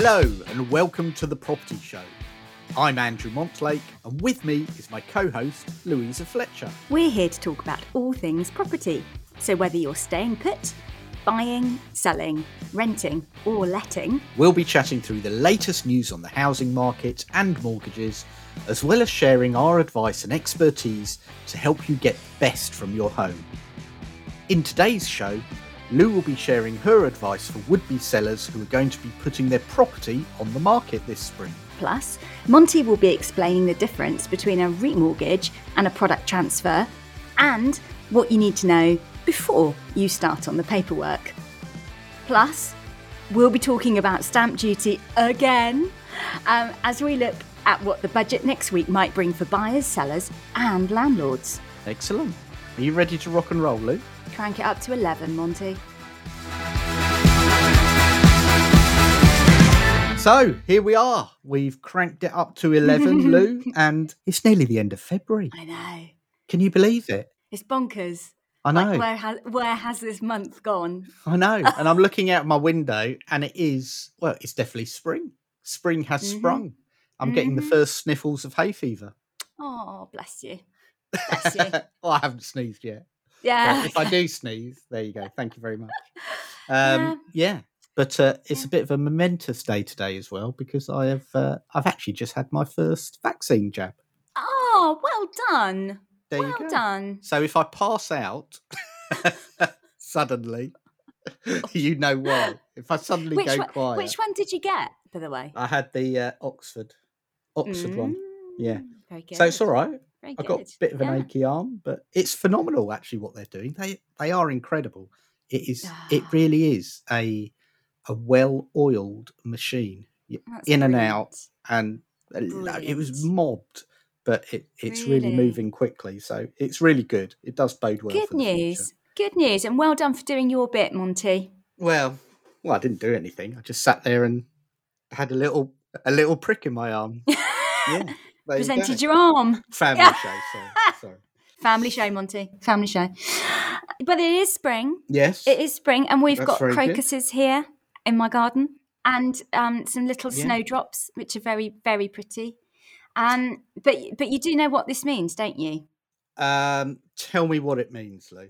Hello, and welcome to the Property Show. I'm Andrew Montlake, and with me is my co host, Louisa Fletcher. We're here to talk about all things property. So, whether you're staying put, buying, selling, renting, or letting, We'll be chatting through the latest news on the housing market and mortgages, as well as sharing our advice and expertise to help you get the best from your home. In today's show, Lou will be sharing her advice for would be sellers who are going to be putting their property on the market this spring. plus, Monty will be explaining the difference between a remortgage and a product transfer, and what you need to know before you start on the paperwork. Plus, we'll be talking about stamp duty again um, as we look at what the budget next week might bring for buyers, sellers, and landlords. Excellent. Are you ready to rock and roll, Lou? Crank it up to 11, Monty. So here we are. We've cranked it up to 11, Lou, and it's nearly the end of February. I know. Can you believe it? It's bonkers. I know. Like, where, has, where has this month gone? I know. And I'm looking out my window and it is, well, it's definitely spring. Spring has Mhm. sprung. I'm getting the Mhm. first sniffles of hay fever. Oh, bless you. Bless you. well, I haven't sneezed yet. Yeah. But if I do sneeze, there you go. Thank you very much. Um, yeah. But uh, it's a bit of a momentous day today as well because I have uh, I've actually just had my first vaccine jab. Oh, well done. There well you go. done. So if I pass out suddenly, you know why. If I suddenly Which go one, quiet, which one did you get, by the way? I had the uh, Oxford, Oxford one. yeah. Mm, Very good. So it's all right. Very I got a bit of an Yeah. achy arm, but it's phenomenal actually what they're doing. They they are incredible. It is. It Ah. really is a a well oiled machine, That's in and out, and uh, lo- it was mobbed, but it, it's really Really? moving quickly. So it's really good. It does bode well. Good for the future. news. Good news. And well done for doing your bit, Monty. Well, well, I didn't do anything. I just sat there and had a little a little prick in my arm. Yeah, there you. Presented your arm. family Yeah. show. Sorry, sorry. Family show, Monty. Family show. But it is spring. Yes, It is spring, and we've That's got very good. crocuses here in my garden, and um, some little Yeah. snowdrops, which are very, very pretty. Um, but but you do know what this means, don't you? Um, tell me what it means, Lou.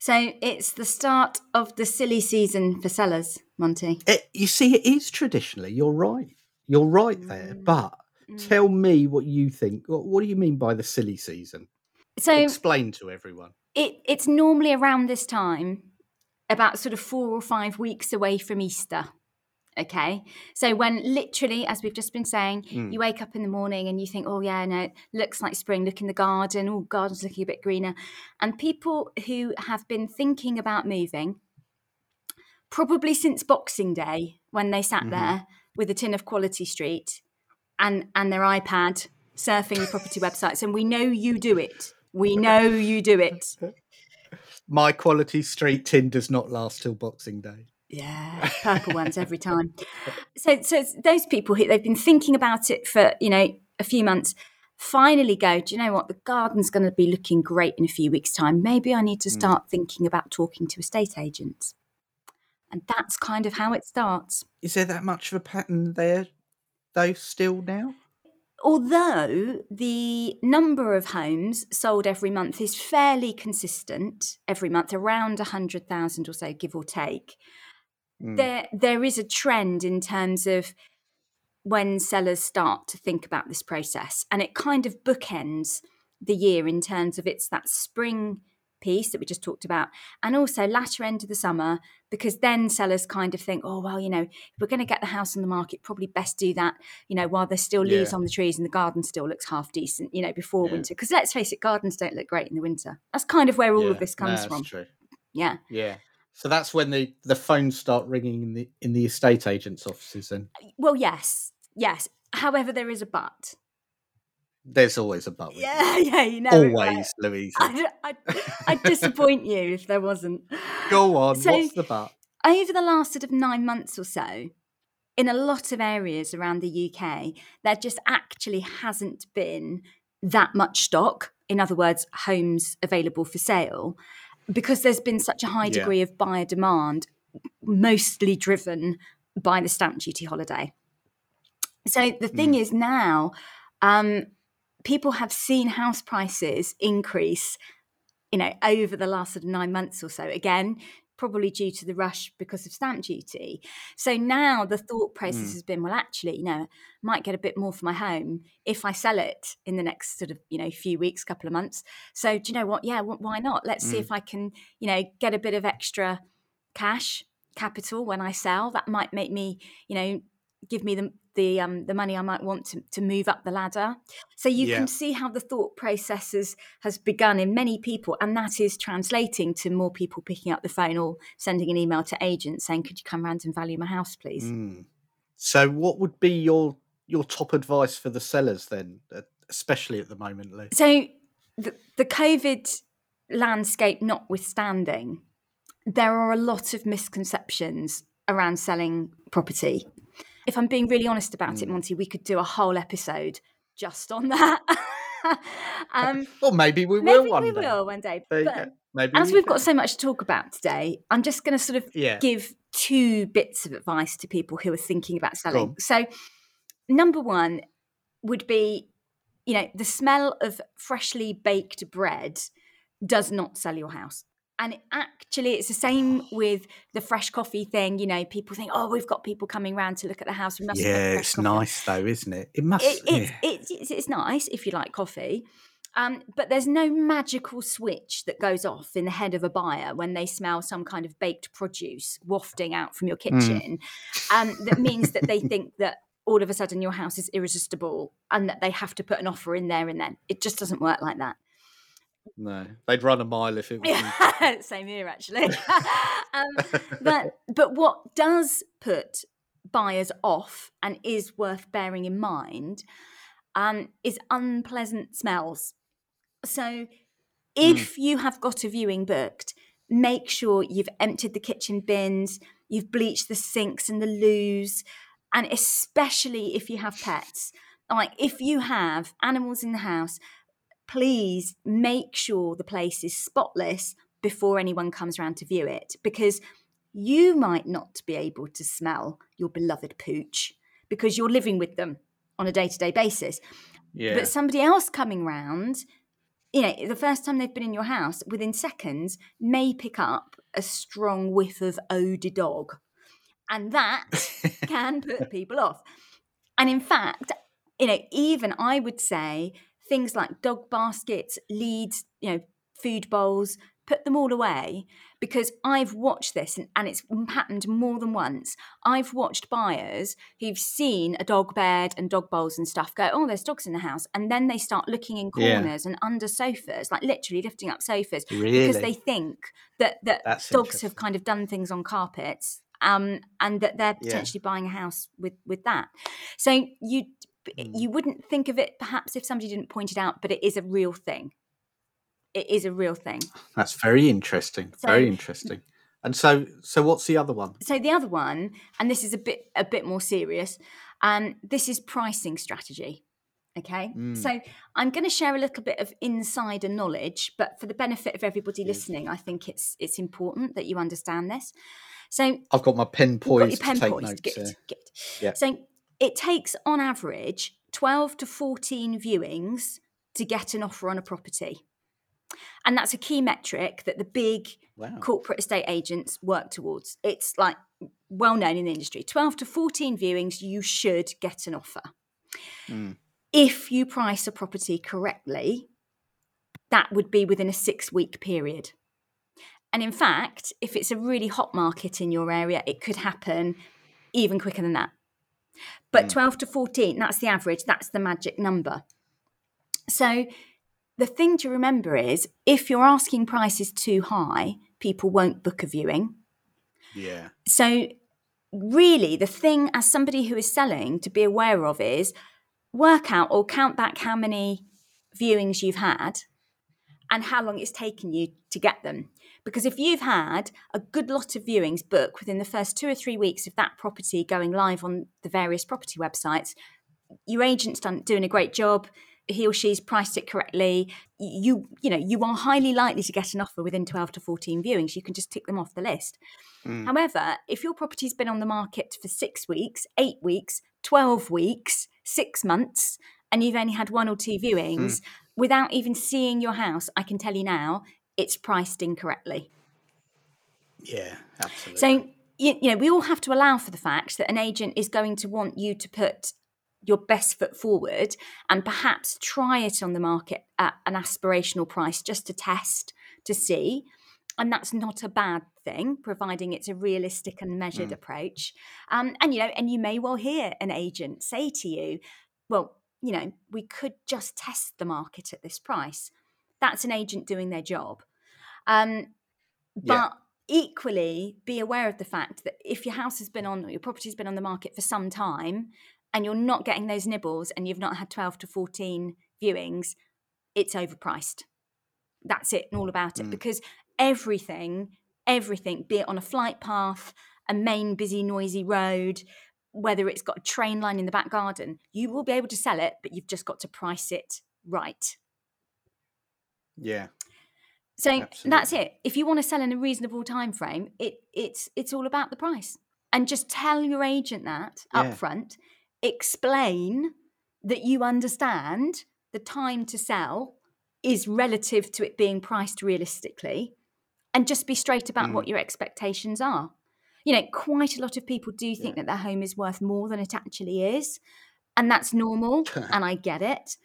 So it's the start of the silly season for sellers, Monty. It, you see, it is traditionally. You're right. You're right there. Mm, But Mm. tell me what you think. What, what do you mean by the silly season? So Explain to everyone. it, it's normally around this time, about sort of four or five weeks away from Easter. Okay. So when literally, as we've just been saying, Mm. you wake up in the morning and you think, oh, yeah, no, it looks like spring. Look in the garden. Oh, garden's looking a bit greener. And people who have been thinking about moving, probably since Boxing Day, when they sat Mhm. there with a tin of Quality Street and, and their iPad surfing the property websites. And we know you do it. We know you do it. My quality street tin does not last till Boxing Day. Yeah, purple ones every time. So, so those people who they've been thinking about it for you know a few months, finally go. Do you know what? The garden's going to be looking great in a few weeks' time. Maybe I need to Mm. start thinking about talking to estate agents, and that's kind of how it starts. Is there that much of a pattern there, though, still now? Although the number of homes sold every month is fairly consistent every month, around hundred thousand or so, give or take. Mm. there there is a trend in terms of when sellers start to think about this process and it kind of bookends the year in terms of it's that spring piece that we just talked about and also latter end of the summer because then sellers kind of think oh well you know if we're going to get the house on the market probably best do that you know while there's still leaves Yeah. on the trees and the garden still looks half decent you know before Yeah. winter because let's face it gardens don't look great in the winter that's kind of where all of Yeah, this no, comes that's from True. yeah Yeah. So that's when the, the phones start ringing in the in the estate agents' offices. And well yes yes however there is a but there's always a but. with you. Yeah, yeah, you know. right? Always, Louisa. I'd, I'd, I'd disappoint you if there wasn't. Go on. So- What's the but? Over the last sort of nine months or so, in a lot of areas around the UK, there just actually hasn't been that much stock. In other words, homes available for sale, because there's been such a high Yeah. degree of buyer demand, mostly driven by the stamp duty holiday. So the thing mm. is now, um, people have seen house prices increase, you know, over the last sort of nine months or so. Again, probably due to the rush because of stamp duty. So now the thought process mm. has been, well, actually, you know, I might get a bit more for my home if I sell it in the next sort of, you know, few weeks, couple of months. So do you know what? Yeah, why not? Let's mm. see if I can, you know, get a bit of extra cash capital when I sell. That might make me, you know, give me the the um, the money I might want to, to move up the ladder. So you yeah. can see how the thought process has, has begun in many people, and that is translating to more people picking up the phone or sending an email to agents saying, "Could you come round and value my house, please?" Mm. So, what would be your your top advice for the sellers then, especially at the moment, Lou? So, the, the COVID landscape notwithstanding, there are a lot of misconceptions around selling property if I'm being really honest about mm. it, Monty, we could do a whole episode just on that. um, or maybe we will maybe one we day. will one day. But maybe as we have got so much to talk about today, I'm just going to sort of yeah. give two bits of advice to people who are thinking about selling. So, number one would be, you know, the smell of freshly baked bread does not sell your house and it actually it's the same with the fresh coffee thing you know people think oh we've got people coming around to look at the house we must yeah it's coffee. nice though isn't it it must it, yeah. it's, it's, it's nice if you like coffee um, but there's no magical switch that goes off in the head of a buyer when they smell some kind of baked produce wafting out from your hmm. kitchen mm. um, that means that they think that all of a sudden your house is irresistible and that they have to put an offer in there and then it just doesn't work like that no, they'd run a mile if it was. Same here, actually. um, but but what does put buyers off and is worth bearing in mind um, is unpleasant smells. So if mm. you have got a viewing booked, make sure you've emptied the kitchen bins, you've bleached the sinks and the loos, and especially if you have pets. Like if you have animals in the house, please make sure the place is spotless before anyone comes around to view it because you might not be able to smell your beloved pooch because you're living with them on a day-to-day basis yeah. but somebody else coming round you know the first time they've been in your house within seconds may pick up a strong whiff of eau de dog and that can put people off and in fact you know even i would say things like dog baskets, leads, you know, food bowls, put them all away because I've watched this and, and, it's happened more than once. I've watched buyers who've seen a dog bed and dog bowls and stuff go, oh, there's dogs in the house. And then they start looking in corners yeah. and under sofas, like literally lifting up sofas really? because they think that, that dogs have kind of done things on carpets um, and that they're potentially yeah. buying a house with, with that. So you. You wouldn't think of it perhaps if somebody didn't point it out, but it is a real thing. It is a real thing. That's very interesting. So, very interesting. And so, so what's the other one? So the other one, and this is a bit a bit more serious. Um, this is pricing strategy. Okay, mm. so I'm going to share a little bit of insider knowledge, but for the benefit of everybody listening, I think it's it's important that you understand this. So I've got my pen poised. Got your pen poised. Good, good. Yeah. So it takes, on average, 12 to 14 viewings to get an offer on a property. And that's a key metric that the big wow. corporate estate agents work towards. It's like well known in the industry 12 to 14 viewings, you should get an offer. Mm. If you price a property correctly, that would be within a six week period. And in fact, if it's a really hot market in your area, it could happen even quicker than that. But mm. 12 to 14, that's the average, that's the magic number. So the thing to remember is if your asking price is too high, people won't book a viewing. Yeah. So really the thing as somebody who is selling to be aware of is work out or count back how many viewings you've had and how long it's taken you to get them. Because if you've had a good lot of viewings book within the first two or three weeks of that property going live on the various property websites, your agent's done doing a great job. he or she's priced it correctly, you you know you are highly likely to get an offer within 12 to 14 viewings. You can just tick them off the list. Mm. However, if your property's been on the market for six weeks, eight weeks, 12 weeks, six months, and you've only had one or two viewings, mm. without even seeing your house, I can tell you now it's priced incorrectly. Yeah, absolutely. So you, you know, we all have to allow for the fact that an agent is going to want you to put your best foot forward and perhaps try it on the market at an aspirational price just to test to see and that's not a bad thing providing it's a realistic and measured mm. approach um, and you know and you may well hear an agent say to you well you know we could just test the market at this price that's an agent doing their job um, but yeah equally be aware of the fact that if your house has been on or your property's been on the market for some time and you're not getting those nibbles and you've not had 12 to 14 viewings it's overpriced. That's it and all about it. Mm. because everything everything be it on a flight path a main busy noisy road whether it's got a train line in the back garden you will be able to sell it but you've just got to price it right. Yeah so Absolutely. that's it. If you want to sell in a reasonable time frame, it it's it's all about the price. And just tell your agent that yeah. up front. Explain that you understand the time to sell is relative to it being priced realistically and just be straight about mm. what your expectations are. You know, quite a lot of people do think yeah. that their home is worth more than it actually is. And that's normal. and I get it.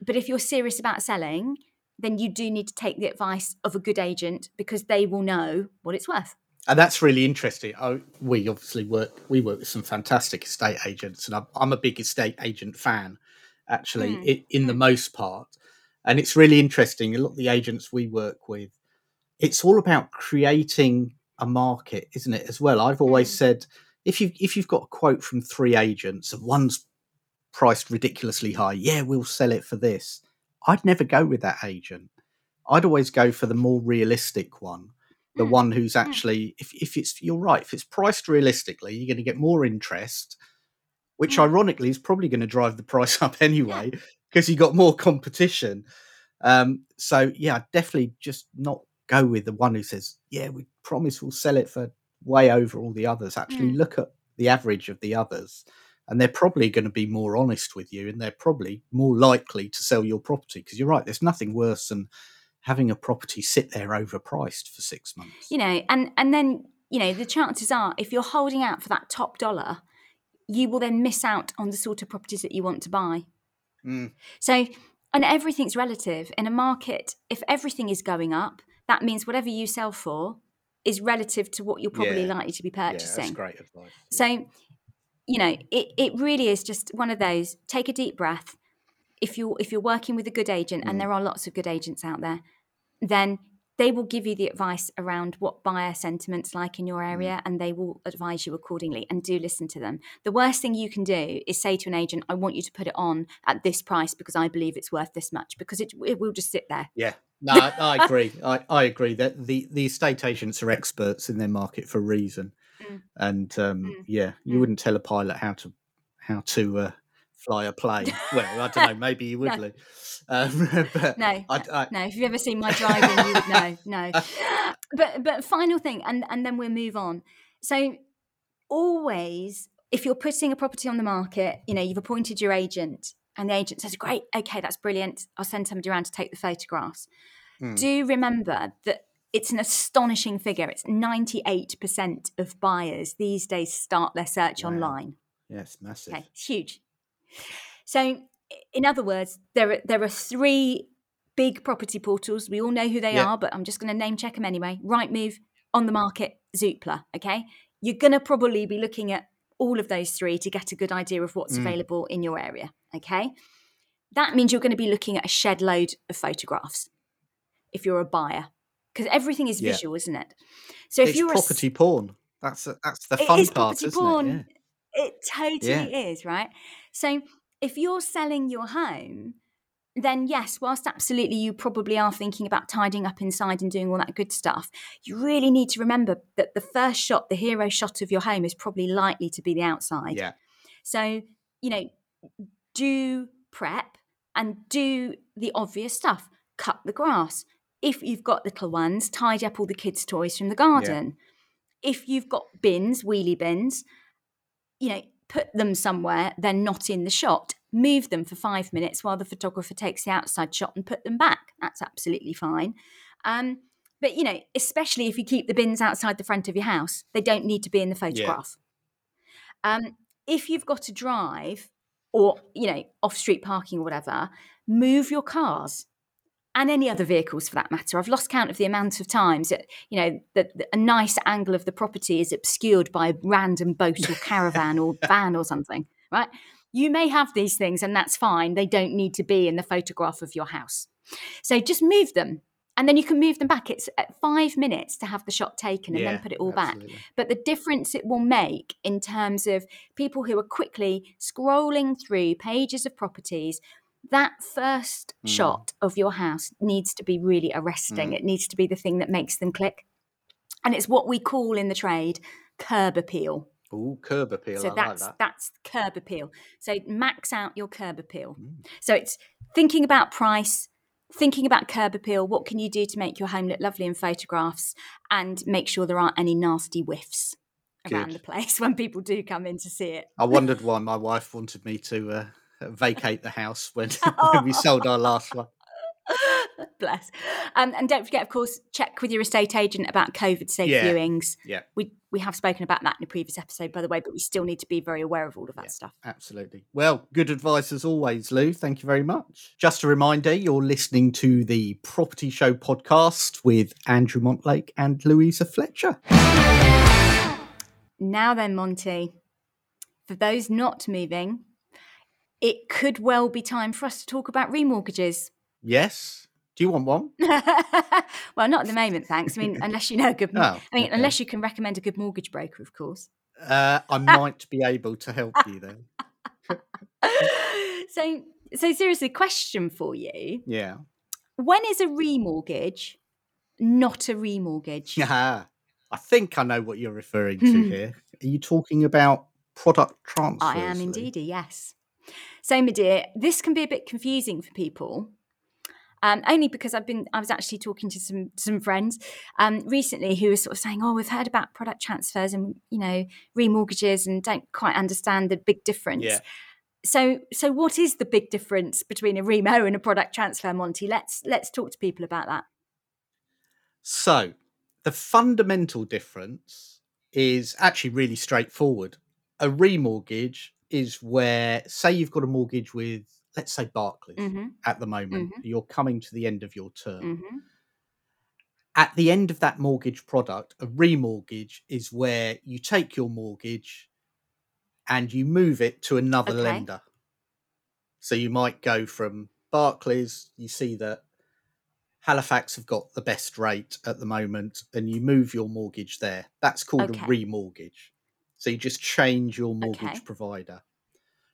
But if you're serious about selling, then you do need to take the advice of a good agent because they will know what it's worth. And that's really interesting. I, we obviously work we work with some fantastic estate agents, and I'm, I'm a big estate agent fan, actually, mm. in, in mm. the most part. And it's really interesting. A lot of the agents we work with, it's all about creating a market, isn't it? As well, I've always mm. said if you if you've got a quote from three agents and one's priced ridiculously high, yeah, we'll sell it for this I'd never go with that agent. I'd always go for the more realistic one, the mm. one who's hmm. actually, if, if it's, you're right, if it's priced realistically, you're going to get more interest, which mm. ironically is probably going to drive the price up anyway because you got more competition. Um, so yeah, definitely just not go with the one who says, yeah, we promise we'll sell it for way over all the others. Actually, mm. look at the average of the others and they're probably going to be more honest with you and they're probably more likely to sell your property because you're right there's nothing worse than having a property sit there overpriced for 6 months you know and and then you know the chances are if you're holding out for that top dollar you will then miss out on the sort of properties that you want to buy mm. so and everything's relative in a market if everything is going up that means whatever you sell for is relative to what you're probably yeah. likely to be purchasing. Yeah, that's great advice. So you know, it, it really is just one of those. Take a deep breath. If you if you're working with a good agent, mm. and there are lots of good agents out there, then they will give you the advice around what buyer sentiments like in your mm. area, mm. and they will advise you accordingly. And do listen to them. The worst thing you can do is say to an agent, "I want you to put it on at this price because I believe it's worth this much," because it, it will just sit there. Yeah, no, I, I agree. I, I agree that the the estate agents are experts in their market for a reason. Mm. And um, mm. yeah, you mm. wouldn't tell a pilot how to how to uh, fly a plane. well, I don't know. Maybe you would, no. Um, no, I, I, no. If you've ever seen my driving, you would know. No, but but final thing, and and then we'll move on. So always, if you're putting a property on the market, you know you've appointed your agent, and the agent says, "Great, okay, that's brilliant. I'll send somebody around to take the photographs." Hmm. Do remember that it's an astonishing figure. It's 98% of buyers these days start their search wow. online. Yes, massive. Okay, it's huge. So, in other words, there are, there are three big property portals. We all know who they are, but I'm just going to name check them anyway. Rightmove, On the Market, Zoopla. Okay, you're going to probably be looking at all of those three to get a good idea of what's mm. available in your area. Okay, that means you're going to be looking at a shed load of photographs if you're a buyer because everything is visual, isn't it? So if it's you're property a, porn, that's a, that's the fun part, isn't porn. it? Yeah. It totally yeah. is, right? So if you're selling your home, then yes, whilst absolutely you probably are thinking about tidying up inside and doing all that good stuff, you really need to remember that the first shot, the hero shot of your home, is probably likely to be the outside. Yeah. So you know, do prep and do the obvious stuff cut the grass. If you've got little ones, tidy up all the kids' toys from the garden. If you've got bins, wheelie bins, you know, put them somewhere they're not in the shot. Move them for five minutes while the photographer takes the outside shot and put them back. That's absolutely fine. Um, but you know, especially if you keep the bins outside the front of your house, they don't need to be in the photograph. Um, if you've got to drive or you know off street parking or whatever, move your cars and any other vehicles for that matter. I've lost count of the amount of times that you know that a nice angle of the property is obscured by a random boat or caravan or van or something. Right? You may have these things, and that's fine. They don't need to be in the photograph of your house. So just move them. And then you can move them back. It's at five minutes to have the shot taken and Yeah, then put it all back. But the difference it will make in terms of people who are quickly scrolling through pages of properties, that first Mm. shot of your house needs to be really arresting. Mm. It needs to be the thing that makes them click. And it's what we call in the trade curb appeal. Ooh, curb appeal. So I like that's that. that's curb appeal. So max out your curb appeal. Mm. So it's thinking about price, thinking about curb appeal. What can you do to make your home look lovely in photographs, and make sure there aren't any nasty whiffs around Good. the place when people do come in to see it. I wondered why my wife wanted me to uh, vacate the house when, when we sold our last one. Bless. Um, and don't forget, of course, check with your estate agent about COVID safe Yeah. viewings. Yeah. We we have spoken about that in a previous episode, by the way, but we still need to be very aware of all of that Yeah. stuff. Absolutely. Well, good advice as always, Lou. Thank you very much. Just a reminder you're listening to the Property Show podcast with Andrew Montlake and Louisa Fletcher. Now then, Monty, for those not moving, it could well be time for us to talk about remortgages. Yes. Do you want one? well, not at the moment, thanks. I mean, unless you know a good, mor- Oh, I mean, okay. unless you can recommend a good mortgage broker, of course. Uh, I might be able to help you then. so, so seriously, question for you: Yeah. When is a remortgage not a remortgage? Yeah. I think I know what you're referring to here. Are you talking about product transfers? I am indeed, yes. So, my dear, this can be a bit confusing for people. Um, only because I've been, I was actually talking to some some friends um, recently who were sort of saying, "Oh, we've heard about product transfers and you know remortgages and don't quite understand the big difference." Yeah. So, so what is the big difference between a remo and a product transfer, Monty? Let's let's talk to people about that. So, the fundamental difference is actually really straightforward. A remortgage is where, say, you've got a mortgage with, let's say, Barclays hmm at the moment, you're coming to the end of your term. hmm At the end of that mortgage product, a remortgage is where you take your mortgage and you move it to another Okay. lender. So you might go from Barclays, you see that Halifax have got the best rate at the moment, and you move your mortgage there. That's called Okay. a remortgage. So you just change your mortgage Okay. provider.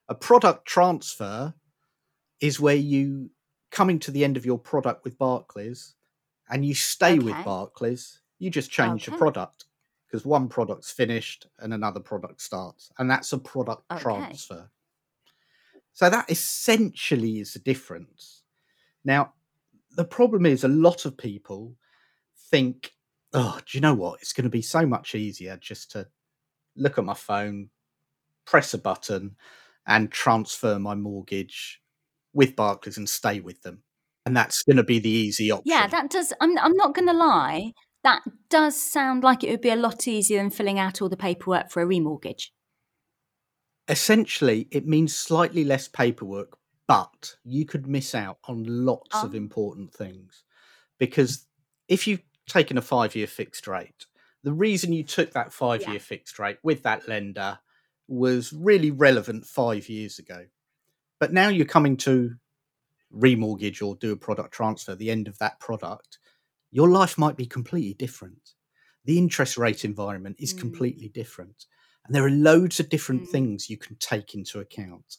A product transfer is where you coming to the end of your product with Barclays and you stay with Barclays, you just change Okay. your product because one product's finished and another product starts, and that's a product Okay. transfer. So that essentially is the difference. Now, the problem is a lot of people think, oh, do you know what? It's going to be so much easier just to look at my phone, press a button, and transfer my mortgage with Barclays and stay with them. And that's going to be the easy option. Yeah, that does. I'm, I'm not going to lie. That does sound like it would be a lot easier than filling out all the paperwork for a remortgage. Essentially, it means slightly less paperwork, but you could miss out on lots oh. of Oh. important things. Because if you've taken a five year fixed rate, the reason you took that five year Yeah. fixed rate with that lender was really relevant five years ago. But now you're coming to remortgage or do a product transfer, the end of that product, your life might be completely different. The interest rate environment is Mm. completely different. And there are loads of different Mm. things you can take into account.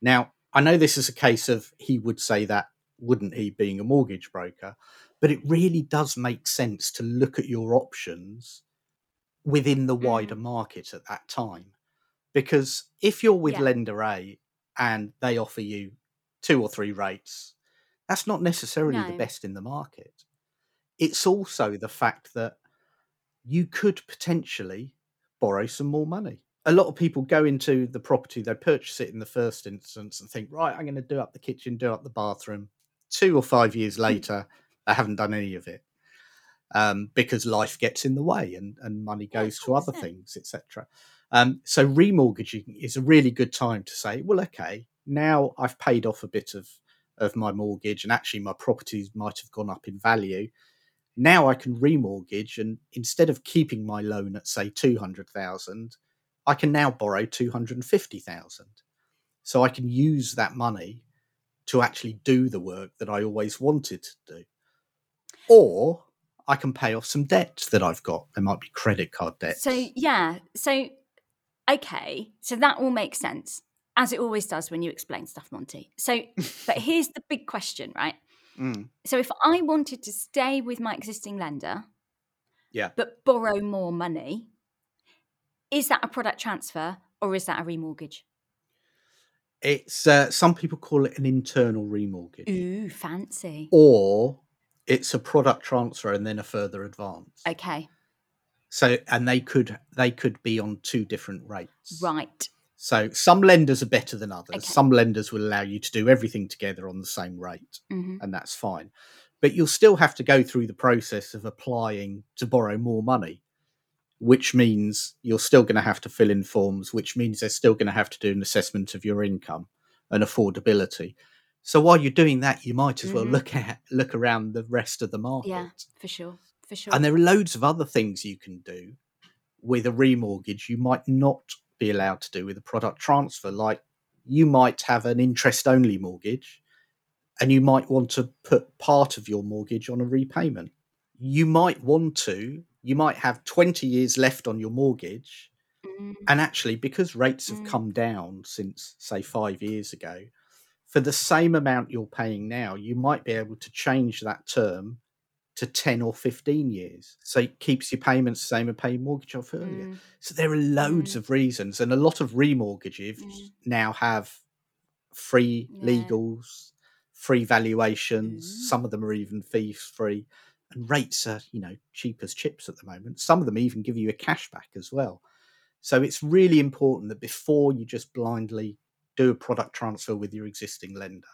Now, I know this is a case of he would say that, wouldn't he, being a mortgage broker? But it really does make sense to look at your options within the wider mm. market at that time. Because if you're with Yeah. lender A and they offer you two or three rates, that's not necessarily the best in the market. It's also the fact that you could potentially borrow some more money. A lot of people go into the property, they purchase it in the first instance and think, right, I'm going to do up the kitchen, do up the bathroom. Two or five years mm. later, they haven't done any of it um, because life gets in the way and, and money Yeah, goes to other things, etc. Um, so remortgaging is a really good time to say, well, okay, now I've paid off a bit of of my mortgage, and actually my properties might have gone up in value. Now I can remortgage, and instead of keeping my loan at say two hundred thousand, I can now borrow two hundred and fifty thousand. So I can use that money to actually do the work that I always wanted to do, or I can pay off some debt that I've got. There might be credit card debt. So yeah, so okay, so that all makes sense as it always does when you explain stuff, Monty. So, but here's the big question, right? Mm, So if I wanted to stay with my existing lender, Yeah. but borrow more money, is that a product transfer or is that a remortgage? it's uh, some people call it an internal remortgage. Ooh, fancy. or it's a product transfer and then a further advance. Okay, So and they could they could be on two different rates. right. So some lenders are better than others. Okay. Some lenders will allow you to do everything together on the same rate, hmm and that's fine. But you'll still have to go through the process of applying to borrow more money, which means you're still going to have to fill in forms, which means they're still going to have to do an assessment of your income and affordability. So while you're doing that, you might as well Mhm. look at look around the rest of the market. Yeah, for sure, for sure. And there are loads of other things you can do with a remortgage you might not be allowed to do with a product transfer. Like you might have an interest only mortgage and you might want to put part of your mortgage on a repayment. You might want to, you might have 20 years left on your mortgage. Mm, And actually, because rates have Mm. come down since, say, five years ago, for the same amount you're paying now, you might be able to change that term to 10 or 15 years. So it keeps your payments the same and pay your mortgage off earlier. mm, So there are loads Mm. of reasons. And a lot of remortgages Mm. now have free Yeah. legals, free valuations. Ooh. Some of them are even fees free. And rates are, you know, cheap as chips at the moment. Some of them even give you a cashback as well. So it's really important that before you just blindly do a product transfer with your existing lender,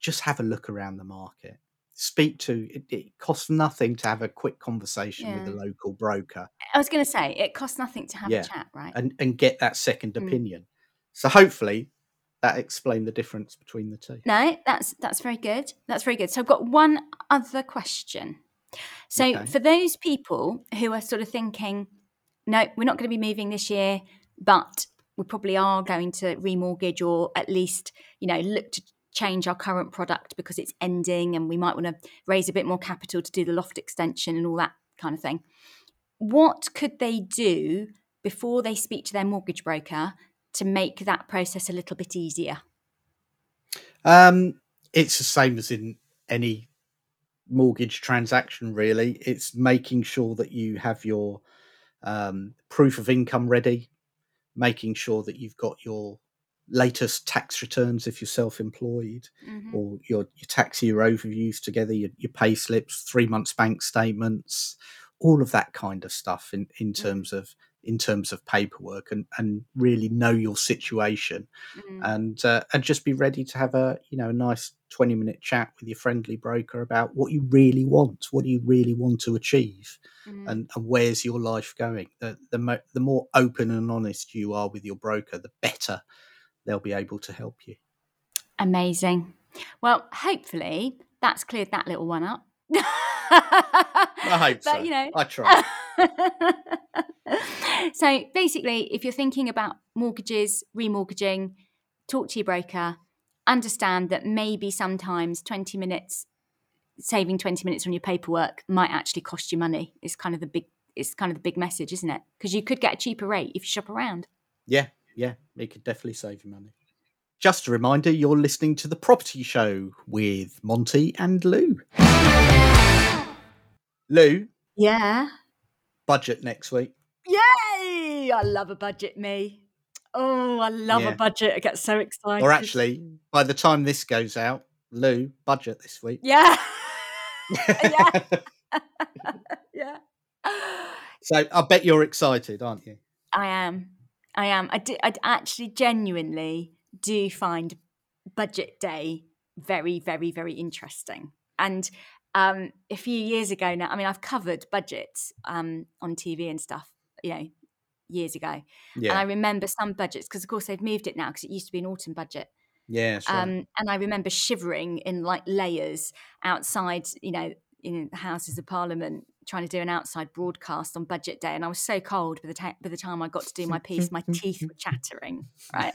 just have a look around the market. Speak to it, it costs nothing to have a quick conversation with a local broker I was going to say it costs nothing to have Yeah, a chat, right? and, and get that second Mm. opinion. So hopefully that explained the difference between the two. No, that's that's very good. That's very good. So I've got one other question. So Okay. for those people who are sort of thinking, no, we're not going to be moving this year, but we probably are going to remortgage or at least, you know, look to change our current product because it's ending and we might want to raise a bit more capital to do the loft extension and all that kind of thing. What could they do before they speak to their mortgage broker to make that process a little bit easier? Um, it's the same as in any mortgage transaction, really. It's making sure that you have your um, proof of income ready, making sure that you've got your latest tax returns if you're self-employed Mhm. or your, your tax year overviews together your, your pay slips three months bank statements all of that kind of stuff in, in terms of in terms of paperwork and, and really know your situation Mm. and uh, and just be ready to have a you know a nice 20 minute chat with your friendly broker about what you really want what do you really want to achieve Mm. and, and where's your life going the the, mo- the more open and honest you are with your broker the better they'll be able to help you Amazing. Well, hopefully that's cleared that little one up. i hope but, so You know, i try so basically, if you're thinking about mortgages, remortgaging, talk to your broker. Understand that maybe sometimes 20 minutes, saving 20 minutes on your paperwork might actually cost you money. Is kind of the big, it's kind of the big message, isn't it? Because you could get a cheaper rate if you shop around. yeah yeah it could definitely save you money just a reminder you're listening to the property show with monty and lou lou Yeah. Budget next week Yay! I love a budget, me. Oh, I love Yeah. a budget. I get so excited. Or actually, by the time this goes out, Lou, budget this week. yeah, Yeah. yeah. so I bet you're excited, aren't you? I am. I am. I do. I actually genuinely do find budget day very, very, very interesting. And um, a few years ago now, I mean, I've covered budgets um, on TV and stuff, you know, years ago. And I remember some budgets because, of course, they've moved it now because it used to be an autumn budget. Yeah, sure. Um, and I remember shivering in like layers outside, you know, in the Houses of Parliament, trying to do an outside broadcast on budget day. And I was so cold by the, ta- by the time I got to do my piece, my teeth were chattering. Right.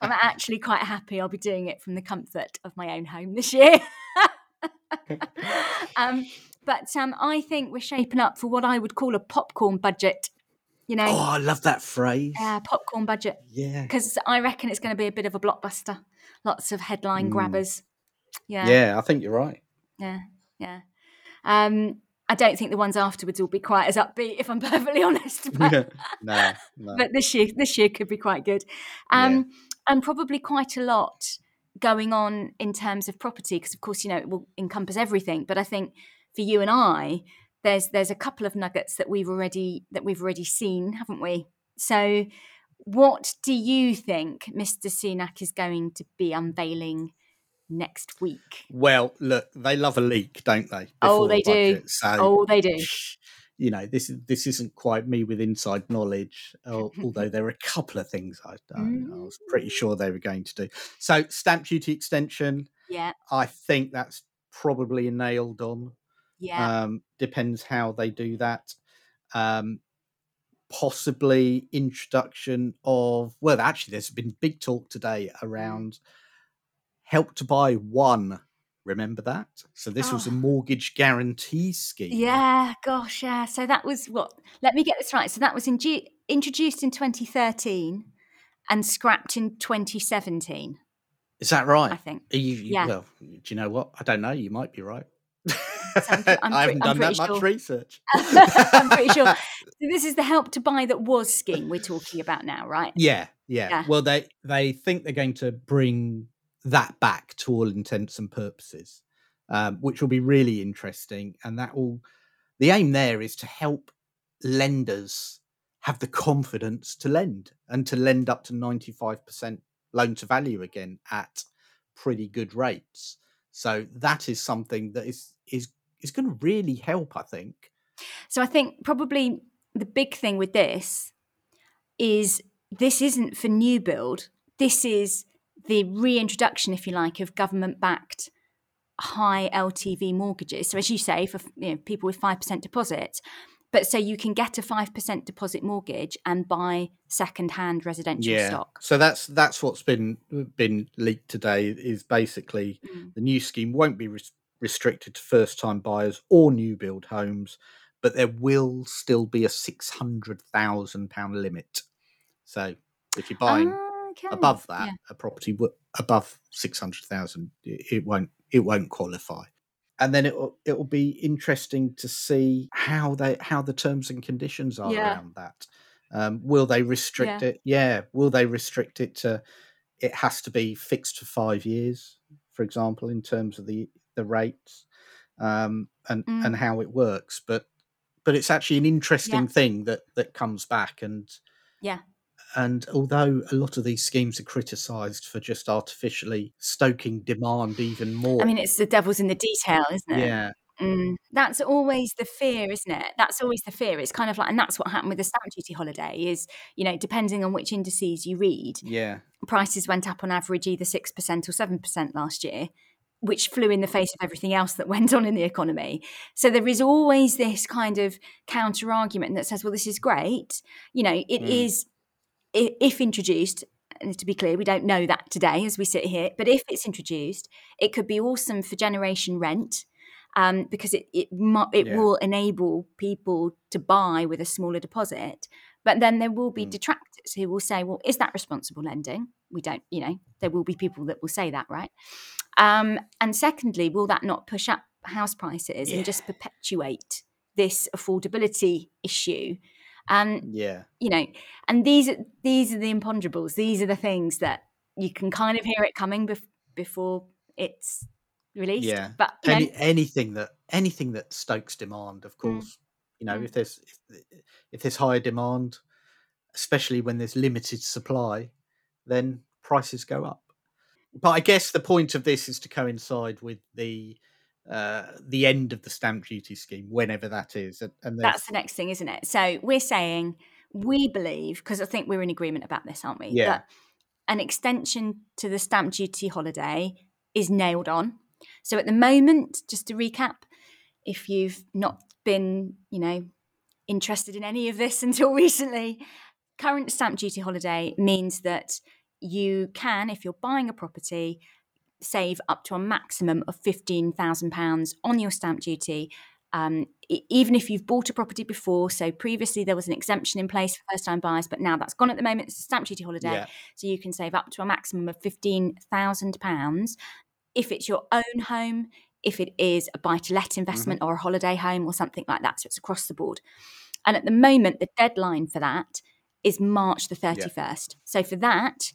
I'm actually quite happy I'll be doing it from the comfort of my own home this year. um, but um, I think we're shaping up for what I would call a popcorn budget. You know, oh, I love that phrase. yeah, popcorn budget Yeah. because I reckon it's going to be a bit of a blockbuster. Lots of headline Mm. grabbers. Yeah, Yeah, I think you're right. yeah, yeah. Um, I don't think the ones afterwards will be quite as upbeat, if I'm perfectly honest. But, no, no. but this year, this year could be quite good, um, and probably quite a lot going on in terms of property, because of course, you know, it will encompass everything. But I think for you and I, there's there's a couple of nuggets that we've already that we've already seen, haven't we? So, what do you think Mr. Sunak is going to be unveiling next week? Well, look, they love a leak, don't they? Oh, they the do. So, Oh, they do. You know, this is this isn't quite me with inside knowledge. Although there are a couple of things I, I, I was pretty sure they were going to do. So, stamp duty extension. Yeah, I think that's probably nailed on. yeah, Um, depends how they do that. Um, possibly introduction of well, actually, there's been big talk today Mm. around help to buy one. Remember that? So this was a Oh. mortgage guarantee scheme. yeah. Gosh, yeah. So that was what? Let me get this right. So that was in, introduced in 2013 and scrapped in 2017. Is that right? I think. Are you, you- Yeah. Well, do you know what? I don't know. You might be right. I'm I'm I haven't I'm done that pretty much research. I'm pretty sure. So this is the help to buy that was scheme we're talking about now, right? Yeah, yeah, Yeah. Well, they they think they're going to bring that back to all intents and purposes, um, which will be really interesting. And that will the aim there is to help lenders have the confidence to lend and to lend up to ninety five percent loan to value again at pretty good rates. So that is something that is is is going to really help. I think. So I think probably the big thing with this is this isn't for new build. This is the reintroduction, if you like, of government-backed high LTV mortgages. So as you say, for you know, people with five percent deposit, but so you can get a five percent deposit mortgage and buy second-hand residential stock. So that's that's what's been been leaked today. Is basically Mm. the new scheme won't be res- restricted to first time buyers or new build homes, but there will still be a six hundred thousand pound limit. So if you're buying Okay. above that, yeah. a property w- above six hundred thousand, it won't it won't qualify. And then it will it will be interesting to see how they how the terms and conditions are Yeah. around that. Um, will they restrict it? Yeah. Will they restrict it to? It has to be fixed for five years, for example, in terms of the the rates um, and Mm. and how it works. But but it's actually an interesting thing that that comes back and Yeah. And although a lot of these schemes are criticised for just artificially stoking demand even more, I mean, it's the devil's in the detail, isn't it? yeah, Mm, that's always the fear, isn't it? That's always the fear. It's kind of like, and that's what happened with the stamp duty holiday. Is you know, depending on which indices you read, yeah, prices went up on average either six percent or seven percent last year, which flew in the face of everything else that went on in the economy. So there is always this kind of counter argument that says, well, this is great. You know, it Mm. is i- if introduced. And to be clear, we don't know that today as we sit here. But if it's introduced, it could be awesome for generation rent um, because it it, it Yeah. will enable people to buy with a smaller deposit. But then there will be Mm. detractors who will say, "Well, is that responsible lending?" We don't, you know, there will be people that will say that, right? Um, and secondly, will that not push up house prices and just perpetuate this affordability issue? Um, Yeah. you know, and these are these are the imponderables. These are the things that you can kind of hear it coming bef- before it's released. Yeah. But you know, anything that anything that stokes demand, of course. You know, Mm. if there's if, if there's higher demand, especially when there's limited supply, then prices go up. But I guess the point of this is to coincide with the uh, the end of the stamp duty scheme, whenever that is. And, and that's the next thing, isn't it? So we're saying we believe because I think we're in agreement about this, aren't we? Yeah. That an extension to the stamp duty holiday is nailed on. So at the moment, just to recap, if you've not been, you know, interested in any of this until recently, current stamp duty holiday means that you can, if you're buying a property, save up to a maximum of £15,000 on your stamp duty. Um, even if you've bought a property before, so previously there was an exemption in place for first time buyers, but now that's gone at the moment. It's a stamp duty holiday. yeah, So you can save up to a maximum of £15,000 if it's your own home, if it is a buy to let investment or a holiday home or something like that. So it's across the board. And at the moment, the deadline for that is March the 31st. So for that,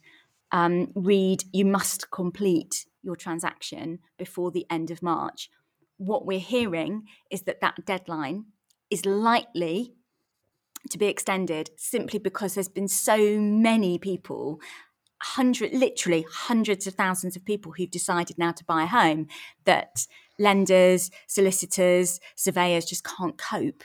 um, read you must complete your transaction before the end of March. What we're hearing is that that deadline is likely to be extended simply because there's been so many people hundred literally hundreds of thousands of people who've decided now to buy a home that lenders solicitors surveyors just can't cope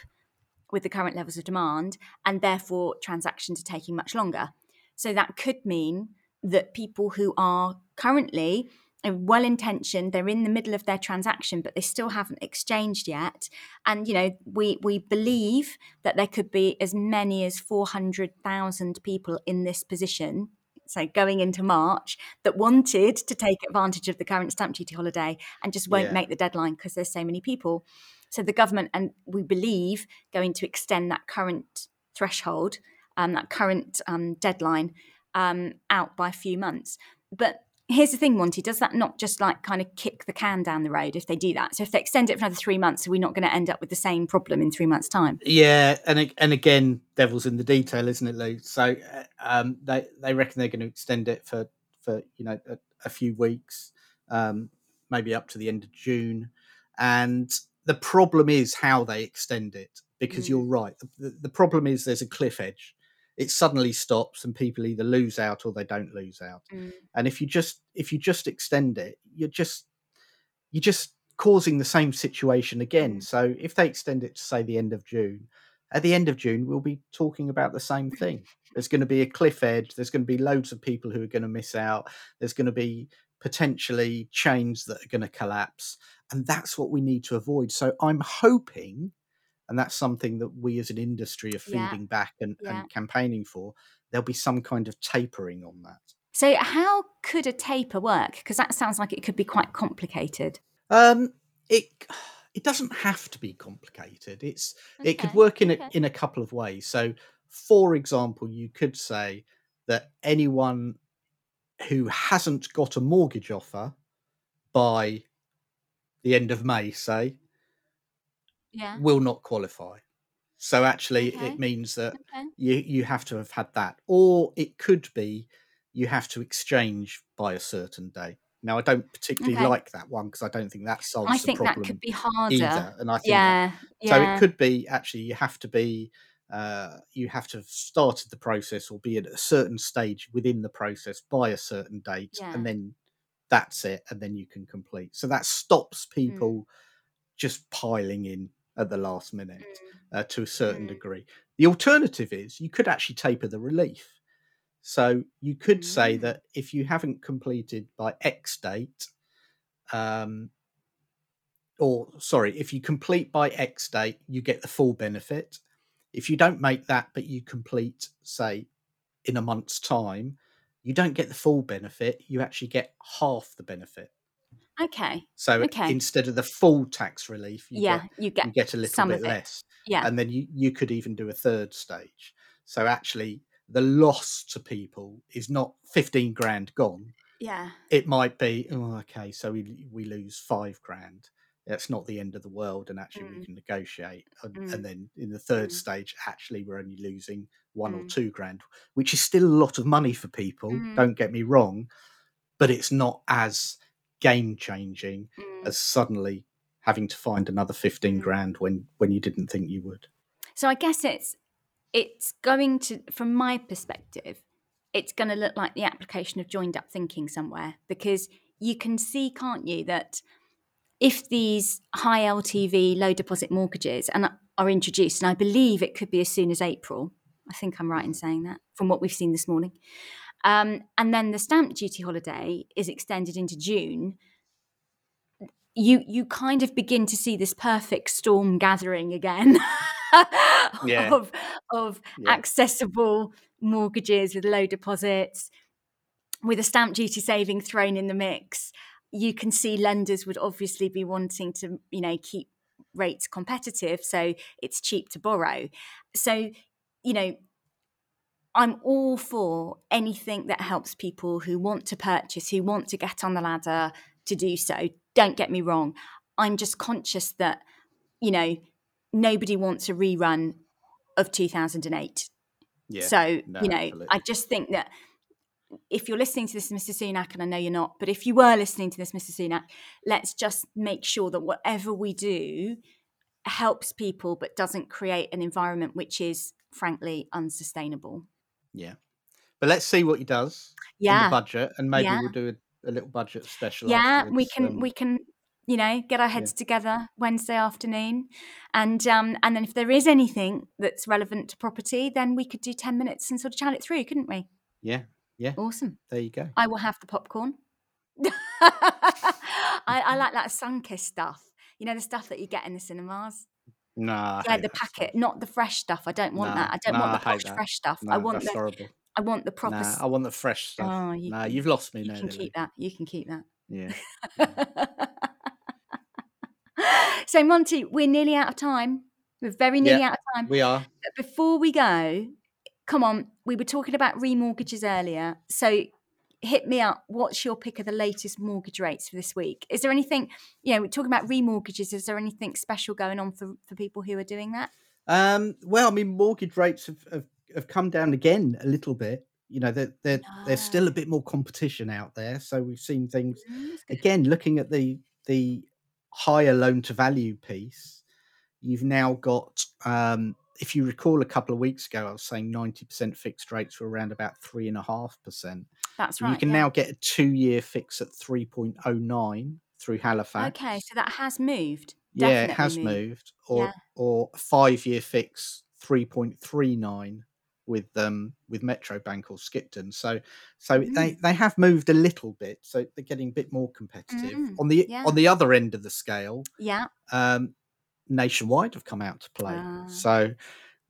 with the current levels of demand and therefore transactions are taking much longer so that could mean that people who are currently well intentioned they're in the middle of their transaction but they still haven't exchanged yet. And you know we we believe that there could be as many as 400,000 people in this position so going into March that wanted to take advantage of the current stamp duty holiday and just won't Yeah. make the deadline because there's so many people. So the government and we believe going to extend that current threshold um, that current um, deadline um, out by a few months. But here's the thing monty does that not just like kind of kick the can down the road if they do that so if they extend it for another three months are we not going to end up with the same problem in three months time Yeah, and and again, devil's in the detail, isn't it, Lou? So uh, um, they they reckon they're going to extend it for for you know a, a few weeks, um, maybe up to the end of June, and the problem is how they extend it because Mm. you're right. The, the problem is there's a cliff edge. It suddenly stops, and people either lose out or they don't lose out. Mm. And if you just if you just extend it, you're just you're just causing the same situation again. Mm. So if they extend it to say the end of June, at the end of June we'll be talking about the same thing. There's going to be a cliff edge. There's going to be loads of people who are going to miss out. There's going to be potentially chains that are going to collapse, and that's what we need to avoid. So I'm hoping, and that's something that we as an industry are Yeah. feeding back and, Yeah. and campaigning for. There'll be some kind of tapering on that. so how could a taper work because that sounds like it could be quite complicated Um, it it doesn't have to be complicated. It's it could work in a in a couple of ways. So, for example, you could say that anyone who hasn't got a mortgage offer by the end of May, say, yeah will not qualify. So actually, Okay. it means that okay you you have to have had that, or it could be you have to exchange by a certain day. Now, I don't particularly Okay. like that one because I don't think that solves i the think that could be harder either. And I think that, yeah so yeah it could be actually you have to be uh, you have to have started the process or be at a certain stage within the process by a certain date, Yeah. and then that's it, and then you can complete. So that stops Mm. people just piling in at the last minute Mm, uh, to a certain Mm. degree. The alternative is you could actually taper the relief. So you could say Mm. that if you haven't completed by X date, um, or sorry, if you complete by X date, you get the full benefit. If you don't make that, but you complete, say, in a month's time, you don't get the full benefit. You actually get half the benefit. Okay So Okay. instead of the full tax relief, you yeah get you get you get a little bit less yeah and then you, you could even do a third stage so actually the loss to people is not 15 grand gone yeah it might be oh okay so we we lose five grand that's not the end of the world and actually we Mm. can negotiate and, Mm. and then in the third Mm. stage actually we're only losing one or Mm. two grand which is still a lot of money for people Mm. don't get me wrong but it's not as game changing Mm. as suddenly having to find another 15 Mm. grand when when you didn't think you would So I guess it's it's going to, from my perspective, it's going to look like the application of joined up thinking somewhere because you can see, can't you, that if these high LTV low deposit mortgages and are introduced, and I believe it could be as soon as April. I think I'm right in saying that from what we've seen this morning. Um, and then the stamp duty holiday is extended into June. You you kind of begin to see this perfect storm gathering again Yeah. of of Yeah. accessible mortgages with low deposits, with a stamp duty saving thrown in the mix. You can see lenders would obviously be wanting to, you know, keep rates competitive, so it's cheap to borrow. So, you know, I'm all for anything that helps people who want to purchase, who want to get on the ladder to do so. Don't get me wrong. I'm just conscious that, you know, nobody wants a rerun of 2008. yeah So, no, you know, absolutely. I just think that if you're listening to this, Mr. Sunak, and I know you're not, but if you were listening to this, Mr. Sunak, let's just make sure that whatever we do helps people but doesn't create an environment which is frankly unsustainable. Yeah. But let's see what he does in Yeah. the budget and maybe Yeah. we'll do a, a little budget special yeah we can um, we can you know get our heads together wednesday afternoon and um and then if there is anything that's relevant to property then we could do 10 minutes and sort of chat it through couldn't we? Yeah yeah. awesome. There you go. I will have the popcorn. I, I like that sun kiss stuff. You know the stuff that you get in the cinemas nah yeah the that packet not the fresh stuff i don't want No, that i don't no, want the posh fresh stuff no, i want that's the horrible i want the proper nah, I want the fresh stuff oh you nah can, you've lost me now. you now can keep that you can keep that yeah so Monty, we're nearly out of time. We're very nearly out of time. we are But before we go, come on, we were talking about remortgages earlier. So hit me up. What's your pick of the latest mortgage rates for this week? Is there anything, you know, we're talking about remortgages, is there anything special going on for, for people who are doing that? Um, well, I mean, mortgage rates have, have, have, come down again a little bit. You know, no. there's still a ah. bit more competition out there. So we've seen things, mm, again, looking at the, the higher loan to value piece, you've now got, um, if you recall a couple of weeks ago, I was saying 90% fixed rates were around about 3.5%. That's right. You can yeah. now get a two-year fix at 3.09 through Halifax. Okay, so that has moved. yeah, it has moved. moved. Or yeah. or five-year fix 3.39 with um with Metro Bank or Skipton. So so mm. they they have moved a little bit. So they're getting a bit more competitive mm. on the yeah. on the other end of the scale. Yeah. Um, nationwide have come out to play. Uh. So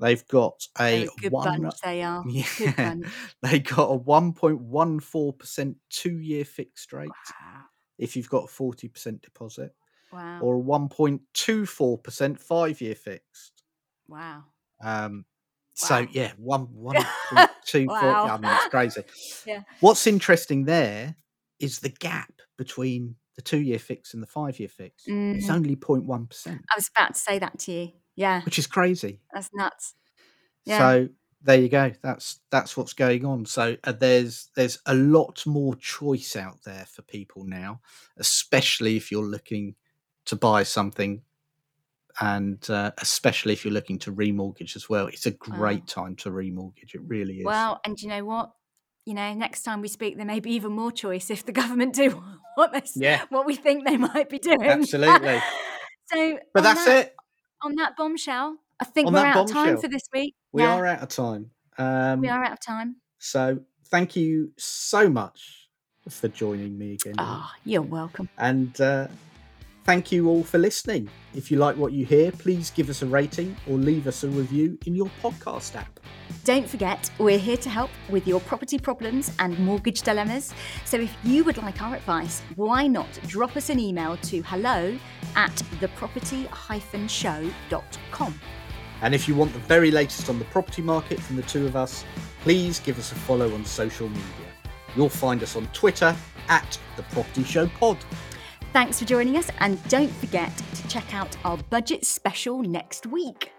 they've got a a good one bunch they are. Yeah, they got a one point one four percent two year fixed rate Wow. if you've got a forty percent deposit Wow. or a 1.24% five year fixed. wow. Um, so yeah, one one point two four. Wow. I mean, it's crazy. Yeah. What's interesting there is the gap between the two year fix and the five year fix. It's Mm. only 0.1 percent, I was about to say that to you. Yeah, which is crazy. that's nuts. Yeah. So there you go. That's that's what's going on. So uh, there's there's a lot more choice out there for people now, especially if you're looking to buy something, and uh, especially if you're looking to remortgage as well. It's a great time to remortgage. It really is. Well, and you know what? You know, next time we speak, there may be even more choice if the government do what they, Yeah. what we think they might be doing. Absolutely. so, but that's that, it. On that bombshell, I think we're out of time for this week. We Yeah, are out of time. Um, we are out of time. So thank you so much for joining me again. Ah, you're welcome. And uh, thank you all for listening. If you like what you hear, please give us a rating or leave us a review in your podcast app. Don't forget, we're here to help with your property problems and mortgage dilemmas. So if you would like our advice, why not drop us an email to hello at theproperty-show.com. And if you want the very latest on the property market from the two of us, please give us a follow on social media. You'll find us on Twitter at The Property Show Pod. Thanks for joining us, and don't forget to check out our budget special next week.